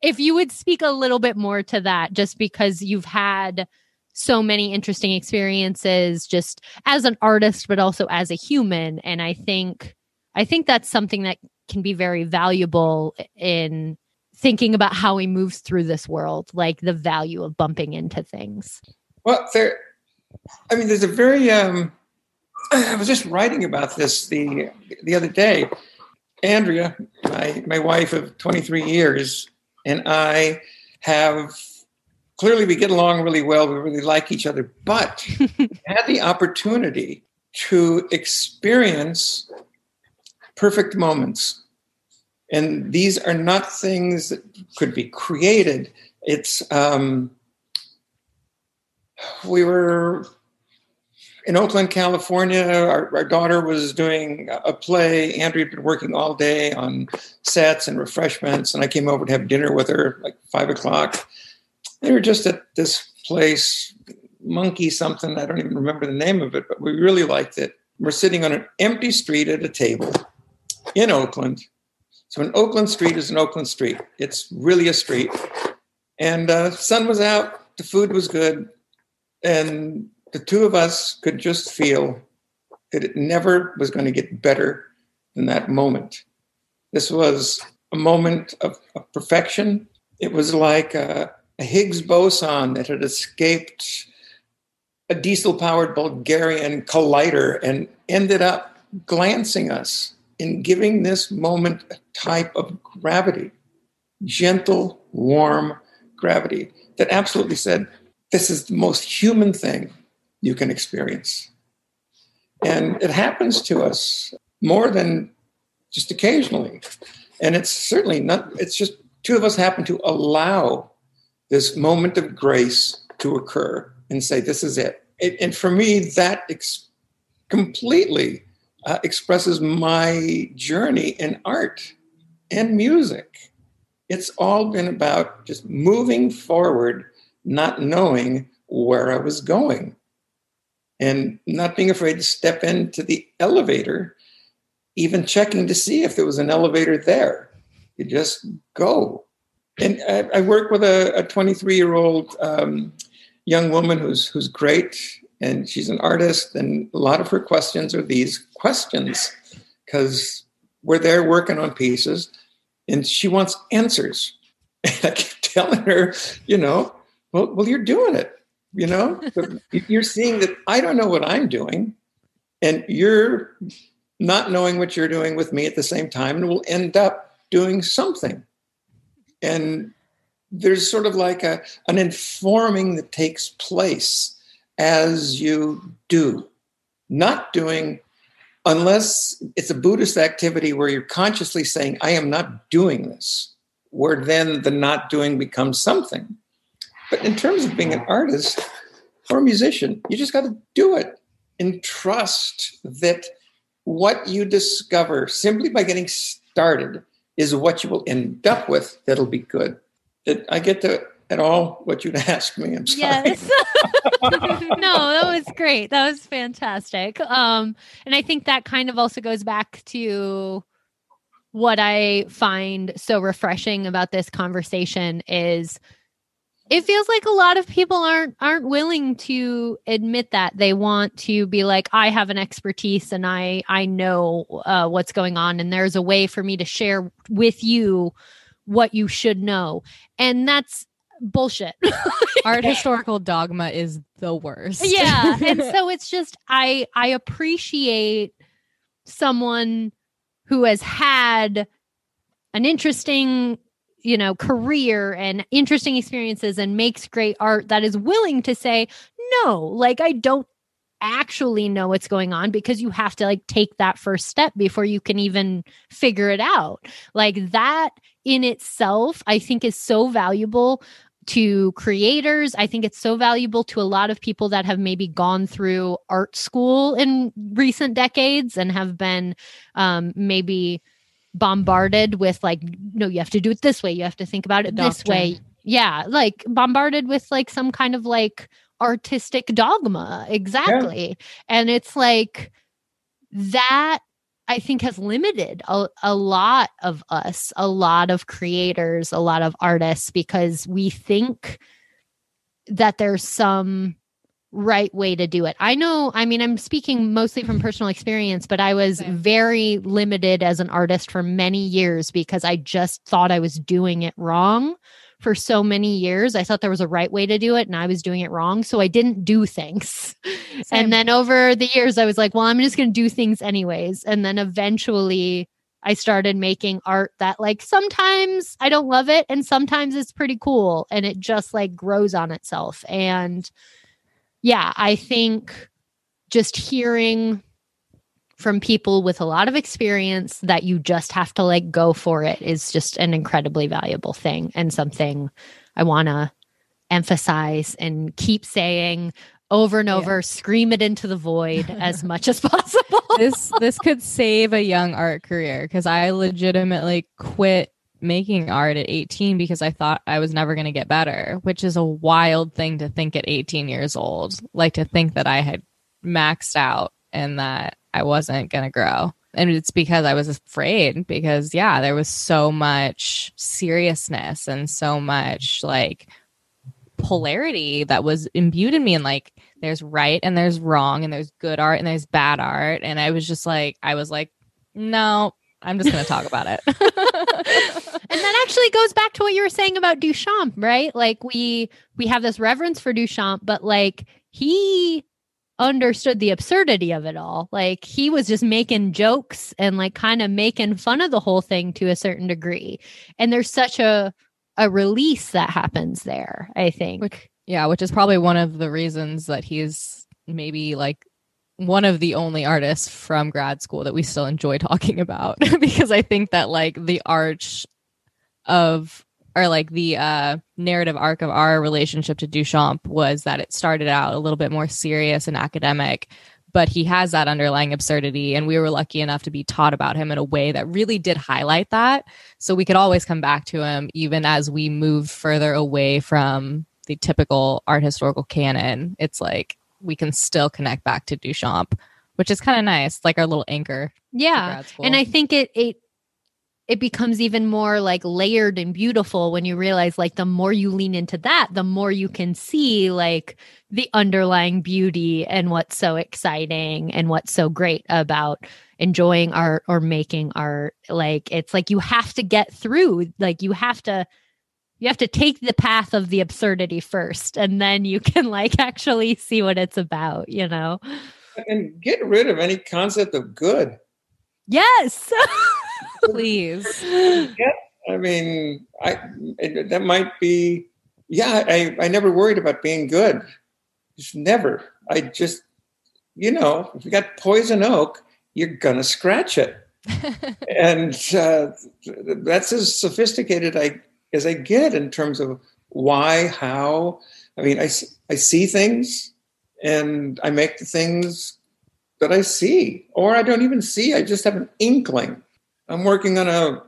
if you would speak a little bit more to that just because you've had so many interesting experiences just as an artist but also as a human and I think I think that's something that can be very valuable in thinking about how he moves through this world, like the value of bumping into things. Well, there, I mean, there's a very, um, I was just writing about this the the other day. Andrea, my my wife of 23 years, and I have clearly we get along really well. We really like each other, but had the opportunity to experience perfect moments. And these are not things that could be created. It's, um, we were in Oakland, California. Our, our, daughter was doing a play. Andrea had been working all day on sets and refreshments, and I came over to have dinner with her like five o'clock. They were just at this place, Monkey something. I don't even remember the name of it, but we really liked it. We're sitting on an empty street at a table in Oakland. So an Oakland street is an Oakland street. It's really a street. And uh, sun was out, the food was good, and the two of us could just feel that it never was going to get better than that moment. This was a moment of, of perfection. It was like a, a Higgs boson that had escaped a diesel powered Bulgarian collider and ended up glancing us in giving this moment a type of gravity, gentle, warm gravity that absolutely said, This is the most human thing you can experience. And it happens to us more than just occasionally. And it's certainly not, it's just two of us happen to allow this moment of grace to occur and say, This is it. it and for me, that ex- completely uh, expresses my journey in art and music. It's all been about just moving forward, not knowing where I was going, and not being afraid to step into the elevator, even checking to see if there was an elevator there. You just go. And I, I work with a 23 year old um, young woman who's who's great and she's an artist and a lot of her questions are these questions because we're there working on pieces and she wants answers. And i keep telling her you know well, well you're doing it you know? You're seeing that i don't know what i'm doing and you're not knowing what you're doing with me at the same time and we'll end up doing something. And there's sort of like a, an informing that takes place as you do, not doing unless it's a Buddhist activity where you're consciously saying, I am not doing this, where then the not doing becomes something. But in terms of being an artist or a musician, you just got to do it and trust that what you discover simply by getting started is what you will end up with that'll be good. That I get to at all what you'd ask me. I'm sorry. Yes. no, that was great. That was fantastic. Um, and I think that kind of also goes back to what I find so refreshing about this conversation is it feels like a lot of people aren't aren't willing to admit that they want to be like i have an expertise and i i know uh, what's going on and there's a way for me to share with you what you should know and that's bullshit. Art historical dogma is the worst. yeah. And so it's just I I appreciate someone who has had an interesting you know career and interesting experiences and makes great art that is willing to say no like i don't actually know what's going on because you have to like take that first step before you can even figure it out like that in itself i think is so valuable to creators. I think it's so valuable to a lot of people that have maybe gone through art school in recent decades and have been um, maybe bombarded with like no you have to do it this way. You have to think about it this way. Yeah like bombarded with like some kind of like artistic dogma. Exactly. And it's like that i think has limited a, a lot of us a lot of creators a lot of artists because we think that there's some right way to do it. I know, I mean, I'm speaking mostly from personal experience, but I was very limited as an artist for many years because I just thought I was doing it wrong for so many years. I thought there was a right way to do it and I was doing it wrong. So I didn't do things. Same. And then over the years, I was like, well, I'm just going to do things anyways. And then eventually, I started making art that, like, sometimes I don't love it and sometimes it's pretty cool and it just like grows on itself. And yeah, I think just hearing from people with a lot of experience that you just have to like go for it is just an incredibly valuable thing and something I want to emphasize and keep saying over and Yeah. over, scream it into the void as much as possible. this this could save a young art career because I legitimately quit making art at 18 because I thought I was never going to get better, which is a wild thing to think at 18 years old. Like to think that I had maxed out and that I wasn't going to grow. And it's because I was afraid because yeah, there was so much seriousness and so much like polarity that was imbued in me and like there's right and there's wrong and there's good art and there's bad art and i was just like i was like no i'm just gonna talk about it and that actually goes back to what you were saying about Duchamp, right? Like we we have this reverence for Duchamp, but like he understood the absurdity of it all. Like he was just making jokes and like kind of making fun of the whole thing to a certain degree. And there's such a a release that happens there, I think. Which- yeah which is probably one of the reasons that he's maybe like one of the only artists from grad school that we still enjoy talking about because i think that like the arch of or like the uh narrative arc of our relationship to Duchamp was that it started out a little bit more serious and academic but he has that underlying absurdity and we were lucky enough to be taught about him in a way that really did highlight that so we could always come back to him even as we moved further away from the typical art historical canon it's like we can still connect back to Duchamp which is kind of nice like our little anchor yeah. And I think it it it becomes even more like layered and beautiful when you realize like the more you lean into that, the more you can see like the underlying beauty and what's so exciting and what's so great about enjoying art or making art. Like it's like you have to get through, like you have to you have to take the path of the absurdity first and then you can like actually see what it's about, you know. And get rid of any concept of good. Yes. please yeah. I mean, I it, that might be. Yeah, I I never worried about being good. Just never. I just, you know, if you got poison oak, you're gonna scratch it, and uh, that's as sophisticated I as I get in terms of why, how. I mean, I I see things, and I make the things that I see, or I don't even see. I just have an inkling. I'm working on a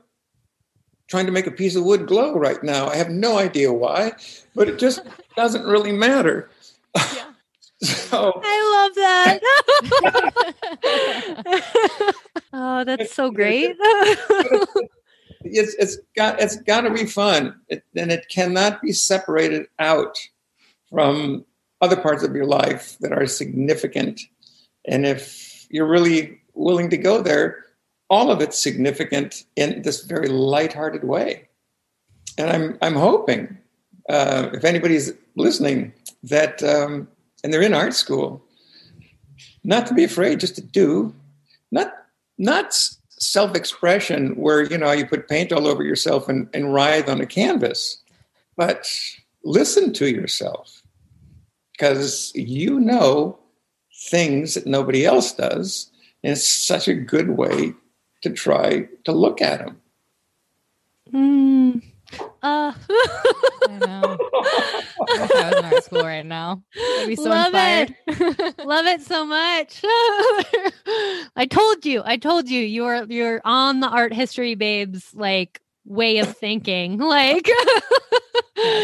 trying to make a piece of wood glow right now. I have no idea why, but it just doesn't really matter. so I love that. oh, that's so great. it's it's got it's got to be fun, it, and it cannot be separated out from other parts of your life that are significant. And if you're really willing to go there, all of it significant in this very lighthearted way. And I'm I'm hoping uh, if anybody's listening that um, and they're in art school, not to be afraid, just to do, not not self-expression where you know you put paint all over yourself and, and writhe on a canvas, but listen to yourself because you know things that nobody else does, and it's such a good way to try to look at them. Mm, Uh, I know. I wish I was in art school right now. I'd be so Love inspired. Love it so much. I told you. I told you. You're you're on the art history babes like way of thinking. Like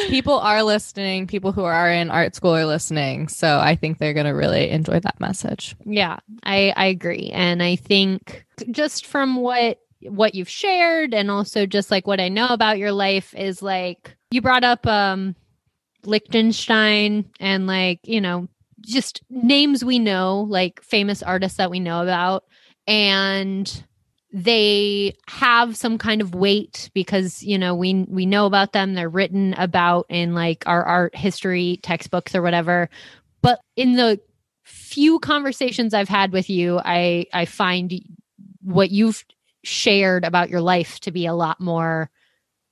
People are listening. People who are in art school are listening. So I think they're going to really enjoy that message. Yeah, I I agree, and I think just from what what you've shared, and also just like what I know about your life is like you brought up um Lichtenstein and like you know just names we know, like famous artists that we know about, and they have some kind of weight because you know we we know about them they're written about in like our art history textbooks or whatever but in the few conversations I've had with you, I I find what you've shared about your life to be a lot more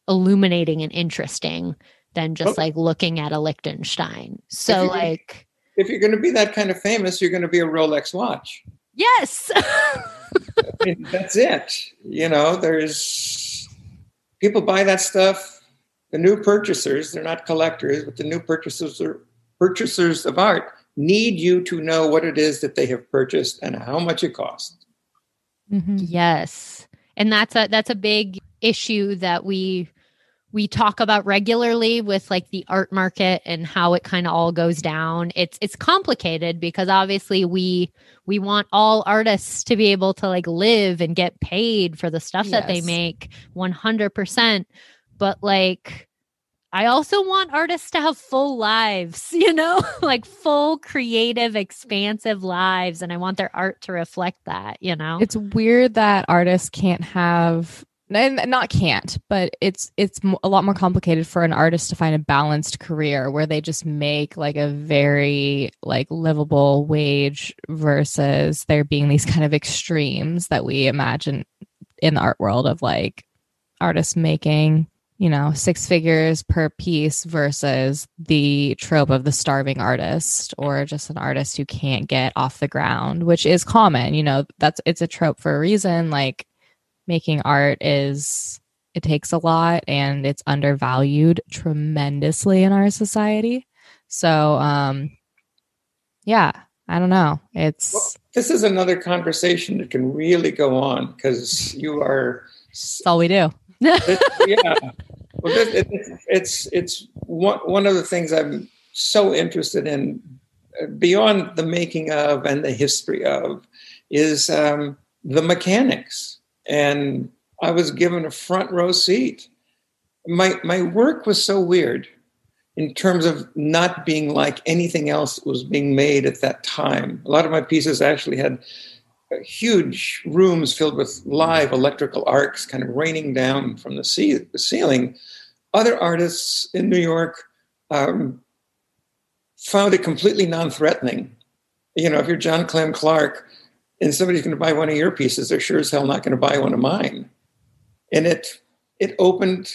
illuminating and interesting than just Well- like looking at a Lichtenstein. So If like If you're going to be that kind of famous, you're going to be a Rolex watch. Yes. I mean, that's it. You know, there's people buy that stuff. The new purchasers, they're not collectors, but the new purchasers are purchasers of art need you to know what it is that they have purchased and how much it costs. Mm-hmm. yes. And that's a that's a big issue that we we talk about regularly with like the art market and how it kind of all goes down. It's it's complicated because obviously we we want all artists to be able to like live and get paid for the stuff that they make 100%. But like I also want artists to have full lives, you know, like full creative expansive lives and I want their art to reflect that, you know. It's weird that artists can't have and not can't, but it's it's a lot more complicated for an artist to find a balanced career where they just make like a very like livable wage versus there being these kind of extremes that we imagine in the art world of like artists making you know six figures per piece versus the trope of the starving artist or just an artist who can't get off the ground which is common you know that's it's a trope for a reason like making art is it takes a lot and it's undervalued tremendously in our society so um yeah i don't know it's Well, this is another conversation that can really go on because you are it's all we do yeah. Well, this, it, it's it's one one of the things I'm so interested in uh, beyond the making of and the history of is um, the mechanics. And I was given a front row seat. My my work was so weird in terms of not being like anything else that was being made at that time. A lot of my pieces actually had huge rooms filled with live electrical arcs kind of raining down from the, the ceiling. Other artists in New York um, found it completely non threatening. You know, if you're John Clem Clark and somebody's going to buy one of your pieces, they're sure as hell not going to buy one of mine. And it, it opened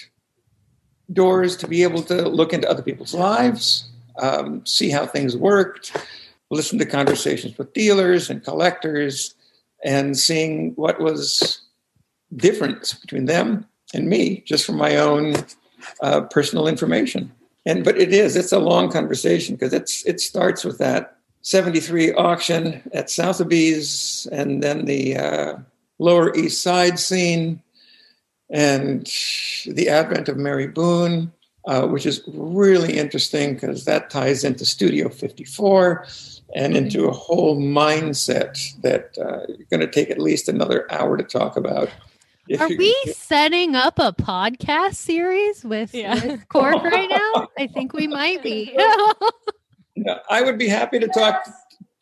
doors to be able to look into other people's lives, um, see how things worked, listen to conversations with dealers and collectors, and seeing what was different between them and me, just from my own uh, personal information. And but it is it's a long conversation because it's it starts with that 73 auction at Sotheby's and then the uh, Lower East Side scene and the advent of Mary Boone, uh, which is really interesting because that ties into Studio 54 and into a whole mindset that uh, you're going to take at least another hour to talk about. If Are you- we setting up a podcast series with, Yeah. with Cork right now? I think we might be. I would be happy to talk.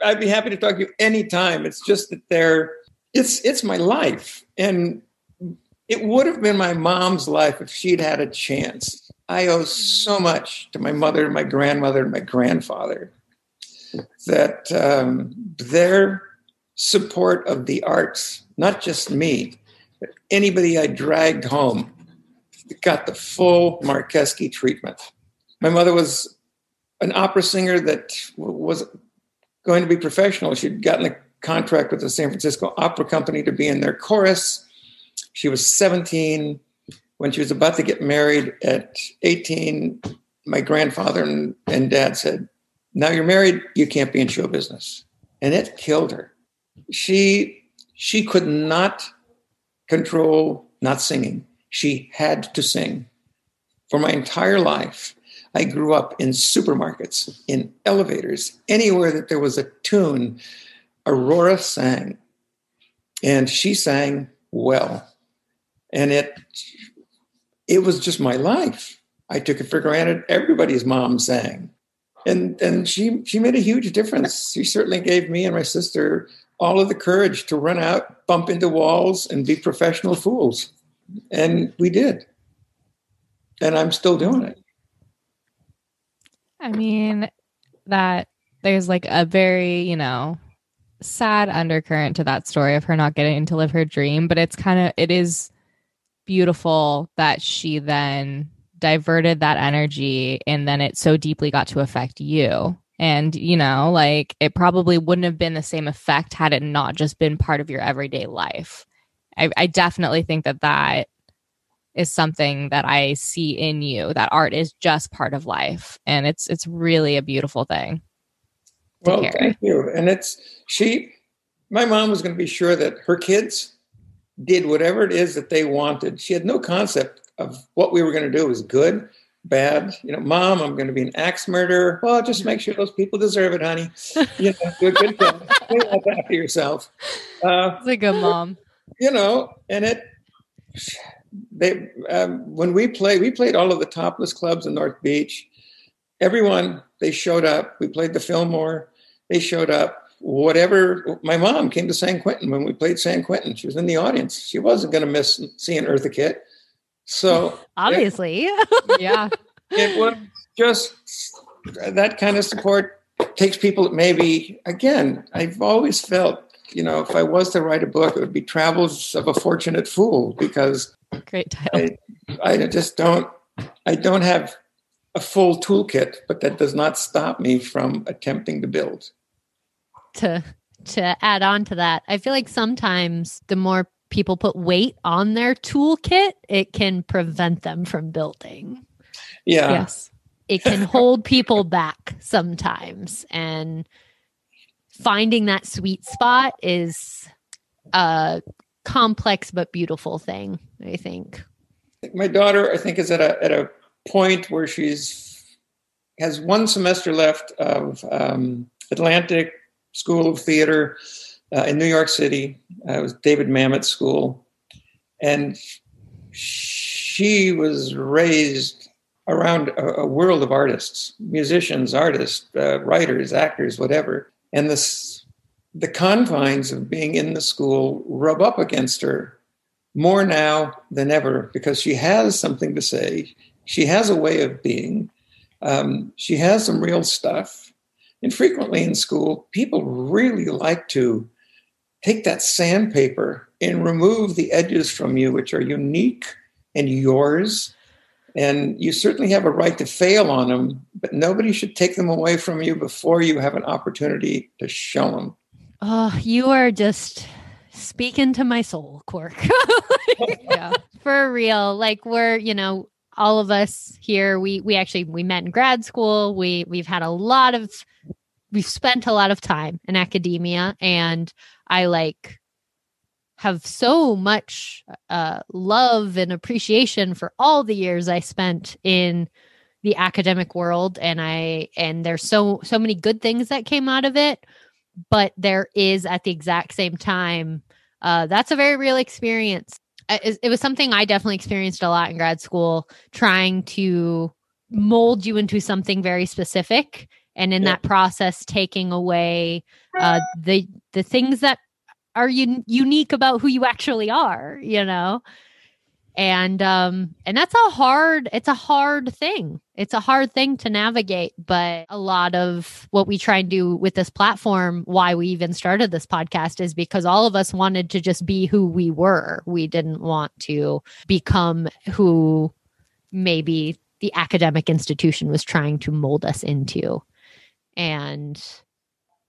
I'd be happy to talk to you anytime. It's just that they're it's it's my life, and it would have been my mom's life if she'd had a chance. I owe so much to my mother, my grandmother, and my grandfather that um, their support of the arts, not just me, but anybody I dragged home, got the full Marcheschi treatment. My mother was an opera singer that was going to be professional. She'd gotten a contract with the San Francisco Opera Company to be in their chorus. She was 17. when she was about to get married at 18, my grandfather and, and dad said, Now you're married, you can't be in show business. And it killed her. She she could not control not singing. She had to sing. For my entire life, I grew up in supermarkets, in elevators, anywhere that there was a tune. Aurora sang, and she sang well. And it it was just my life. I took it for granted. Everybody's mom sang. And and she she made a huge difference. She certainly gave me and my sister all of the courage to run out, bump into walls, and be professional fools. And we did. And I'm still doing it. I mean, that there's like a very, you know, sad undercurrent to that story of her not getting to live her dream, but it's kind of, it is beautiful that she then diverted that energy and then it so deeply got to affect you. And, you know, like it probably wouldn't have been the same effect had it not just been part of your everyday life. I, I definitely think that that is something that I see in you. That art is just part of life, and it's it's really a beautiful thing. Well, Corrie. thank you. And it's she. My mom was going to be sure that her kids did whatever it is that they wanted. She had no concept of what we were going to do was good, bad. You know, mom, I'm going to be an axe murderer. Well, just make sure those people deserve it, honey. You know, do a good job. Clean after yourself. Uh, it's a good mom. You know, and it they um, when we played, we played all of the topless clubs in North Beach. Everyone they showed up. We played the Fillmore. They showed up. Whatever. My mom came to San Quentin when we played San Quentin. She was in the audience. She wasn't going to miss seeing Eartha Kitt. So obviously, it, yeah, it was just that kind of support takes people. Maybe again, I've always felt you know, if I was to write a book, it would be Travels of a Fortunate Fool because Great title. I, I just don't. I don't have a full toolkit, but that does not stop me from attempting to build. To to add on to that, I feel like sometimes the more people put weight on their toolkit, it can prevent them from building. Yeah. Yes. It can hold people back sometimes. And finding that sweet spot is a complex but beautiful thing, I think. My daughter, I think, is at a at a point where she's has one semester left of um, Atlantic School of Theater uh, in New York City. Uh, it was David Mamet School, and she was raised around a, a world of artists, musicians, artists, uh, writers, actors, whatever. And this the confines of being in the school rub up against her more now than ever because she has something to say. She has a way of being. Um, she has some real stuff. And frequently in school, people really like to take that sandpaper and remove the edges from you, which are unique and yours. And you certainly have a right to fail on them, but nobody should take them away from you before you have an opportunity to show them. Oh, you are just speaking to my soul, Cork. yeah, for real. Like we're, you know, all of us here, we we actually we met in grad school. We we've had a lot of we've spent a lot of time in academia and I like have so much uh, love and appreciation for all the years I spent in the academic world and I and there's so so many good things that came out of it but there is at the exact same time uh, that's a very real experience. It, it was something i definitely experienced a lot in grad school trying to mold you into something very specific and in that process taking away uh, the the things that are un- unique about who you actually are you know? And um and that's a hard it's a hard thing. It's a hard thing to navigate but a lot of what we try and do with this platform why we even started this podcast is because all of us wanted to just be who we were. We didn't want to become who maybe the academic institution was trying to mold us into. And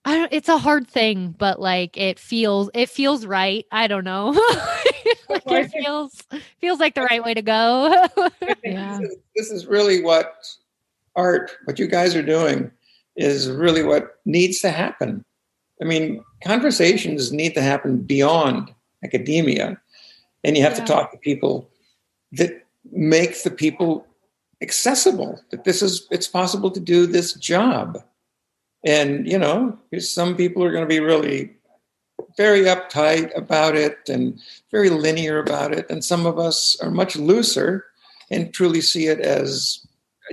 I don't, it's a hard thing but like it feels it feels right i don't know like it feels feels like the right way to go. Yeah. This, is, this is really what art, what you guys are doing, is really what needs to happen. I mean, conversations need to happen beyond academia, and you have Yeah. to talk to people that make the people accessible. That this is it's possible to do this job, and you know, some people are going to be really very uptight about it and very linear about it, and some of us are much looser and truly see it as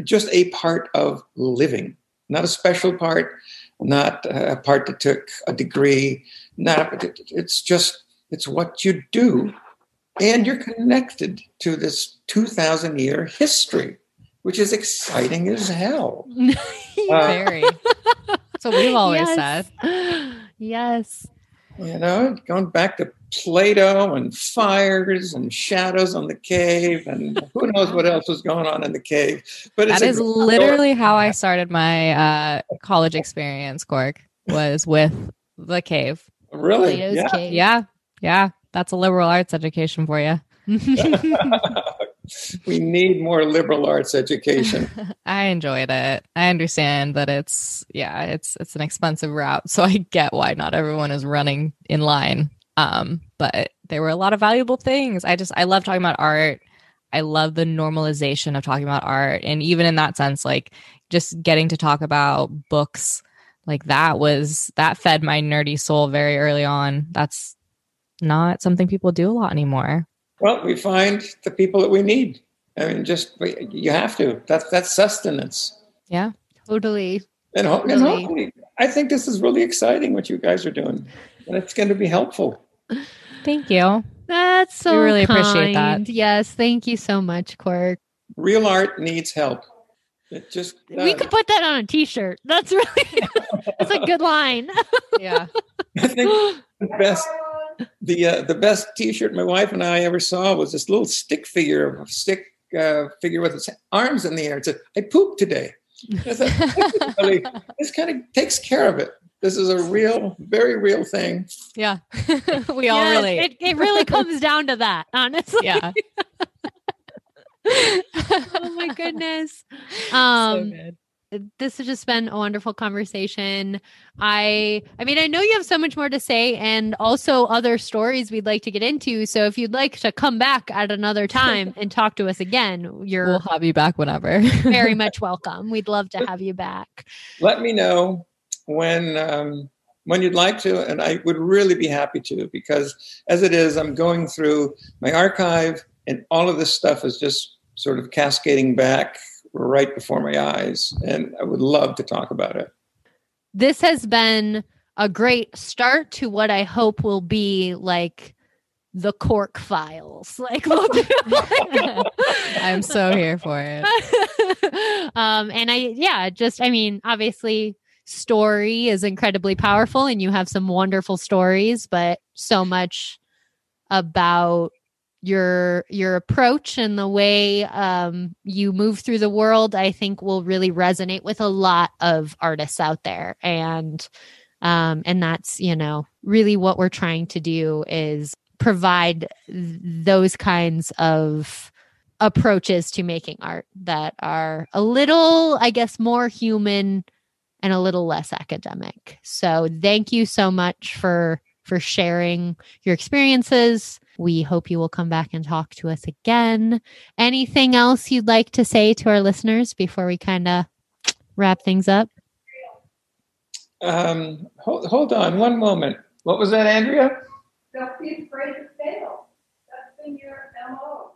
just a part of living, not a special part, not a part that took a degree. Not it's just it's what you do, and you're connected to this two thousand year history, which is exciting as hell. Uh, Very. That's what we've always Yes. said. yes. You know, going back to Plato and fires and shadows on the cave, and who knows what else was going on in the cave. But it's That a story. literally how I started my uh, college experience, Cork, was with the cave. really Plato's yeah. cave. Yeah. Yeah. That's a liberal arts education for you. we need more liberal arts education. I enjoyed it. I understand that it's yeah, it's it's an expensive route, so I get why not everyone is running in line. Um, but there were a lot of valuable things. I just I love talking about art. I love the normalization of talking about art, and even in that sense, like just getting to talk about books like that was that fed my nerdy soul very early on. That's not something people do a lot anymore. Well, we find the people that we need. I mean, just you have to. That's that's sustenance. Yeah. totally. And, ho- and hopefully, I think this is really exciting what you guys are doing, and it's going to be helpful. Thank you. That's so really appreciate that. Yes, thank you so much, Cork. Real art needs help. It just We uh, could put that on a T-shirt. That's really that's a good line. Yeah. I think the best the uh, the best T-shirt my wife and I ever saw was this little stick figure, stick uh, figure with its arms in the air. It said, "I pooped today." I thought, this, really, this kind of takes care of it. This is a real, very real thing. Yeah. we all Yes, relate. It, it really comes down to that, honestly. yeah. oh my goodness. Um, good. This has just been a wonderful conversation. I I mean, I know you have so much more to say and also other stories we'd like to get into. So if you'd like to come back at another time and talk to us again, you're We'll have you back whenever. very much welcome. We'd love to have you back. Let me know when um, when you'd like to, and I would really be happy to because as it is, I'm going through my archive, and all of this stuff is just sort of cascading back right before my eyes, and I would love to talk about it. This has been a great start to what I hope will be like the cork files. Like we'll do- I'm so here for it. um and i yeah just i mean obviously story is incredibly powerful and you have some wonderful stories but so much about your your approach and the way um you move through the world i think will really resonate with a lot of artists out there and um and that's you know really what we're trying to do is provide th- those kinds of approaches to making art that are a little, I guess, more human and a little less academic. So thank you so much for for sharing your experiences. We hope you will come back and talk to us again. Anything else you'd like to say to our listeners before we kind of wrap things up? Um, hold, hold on one moment. What was that, Andrea? Don't be afraid to fail. That's been your MO.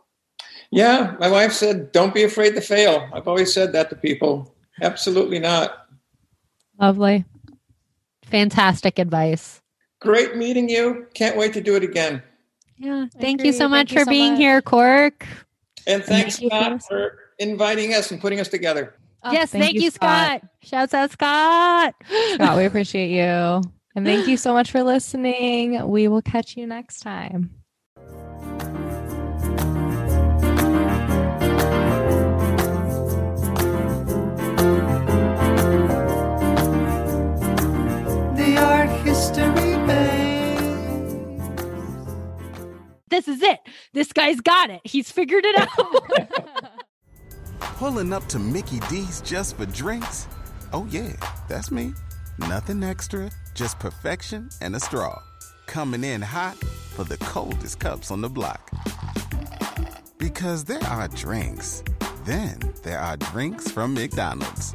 Yeah, my wife said, "Don't be afraid to fail." I've always said that to people. Absolutely not. Lovely. Fantastic advice. Great meeting you. Can't wait to do it again. Yeah. Thank you so much Thank for so being much. here, Cork. And thanks, Thank for Scott, listening. for inviting us and putting us together. Oh, yes, thank, you, Scott. Shouts out, Scott. Scott, we appreciate you. And thank you so much for listening. We will catch you next time. This is it. This guy's got it. He's figured it out. Pulling up to Mickey D's just for drinks? Oh, yeah, that's me. Nothing extra, just perfection and a straw. Coming in hot for the coldest cups on the block. Because there are drinks, then there are drinks from McDonald's.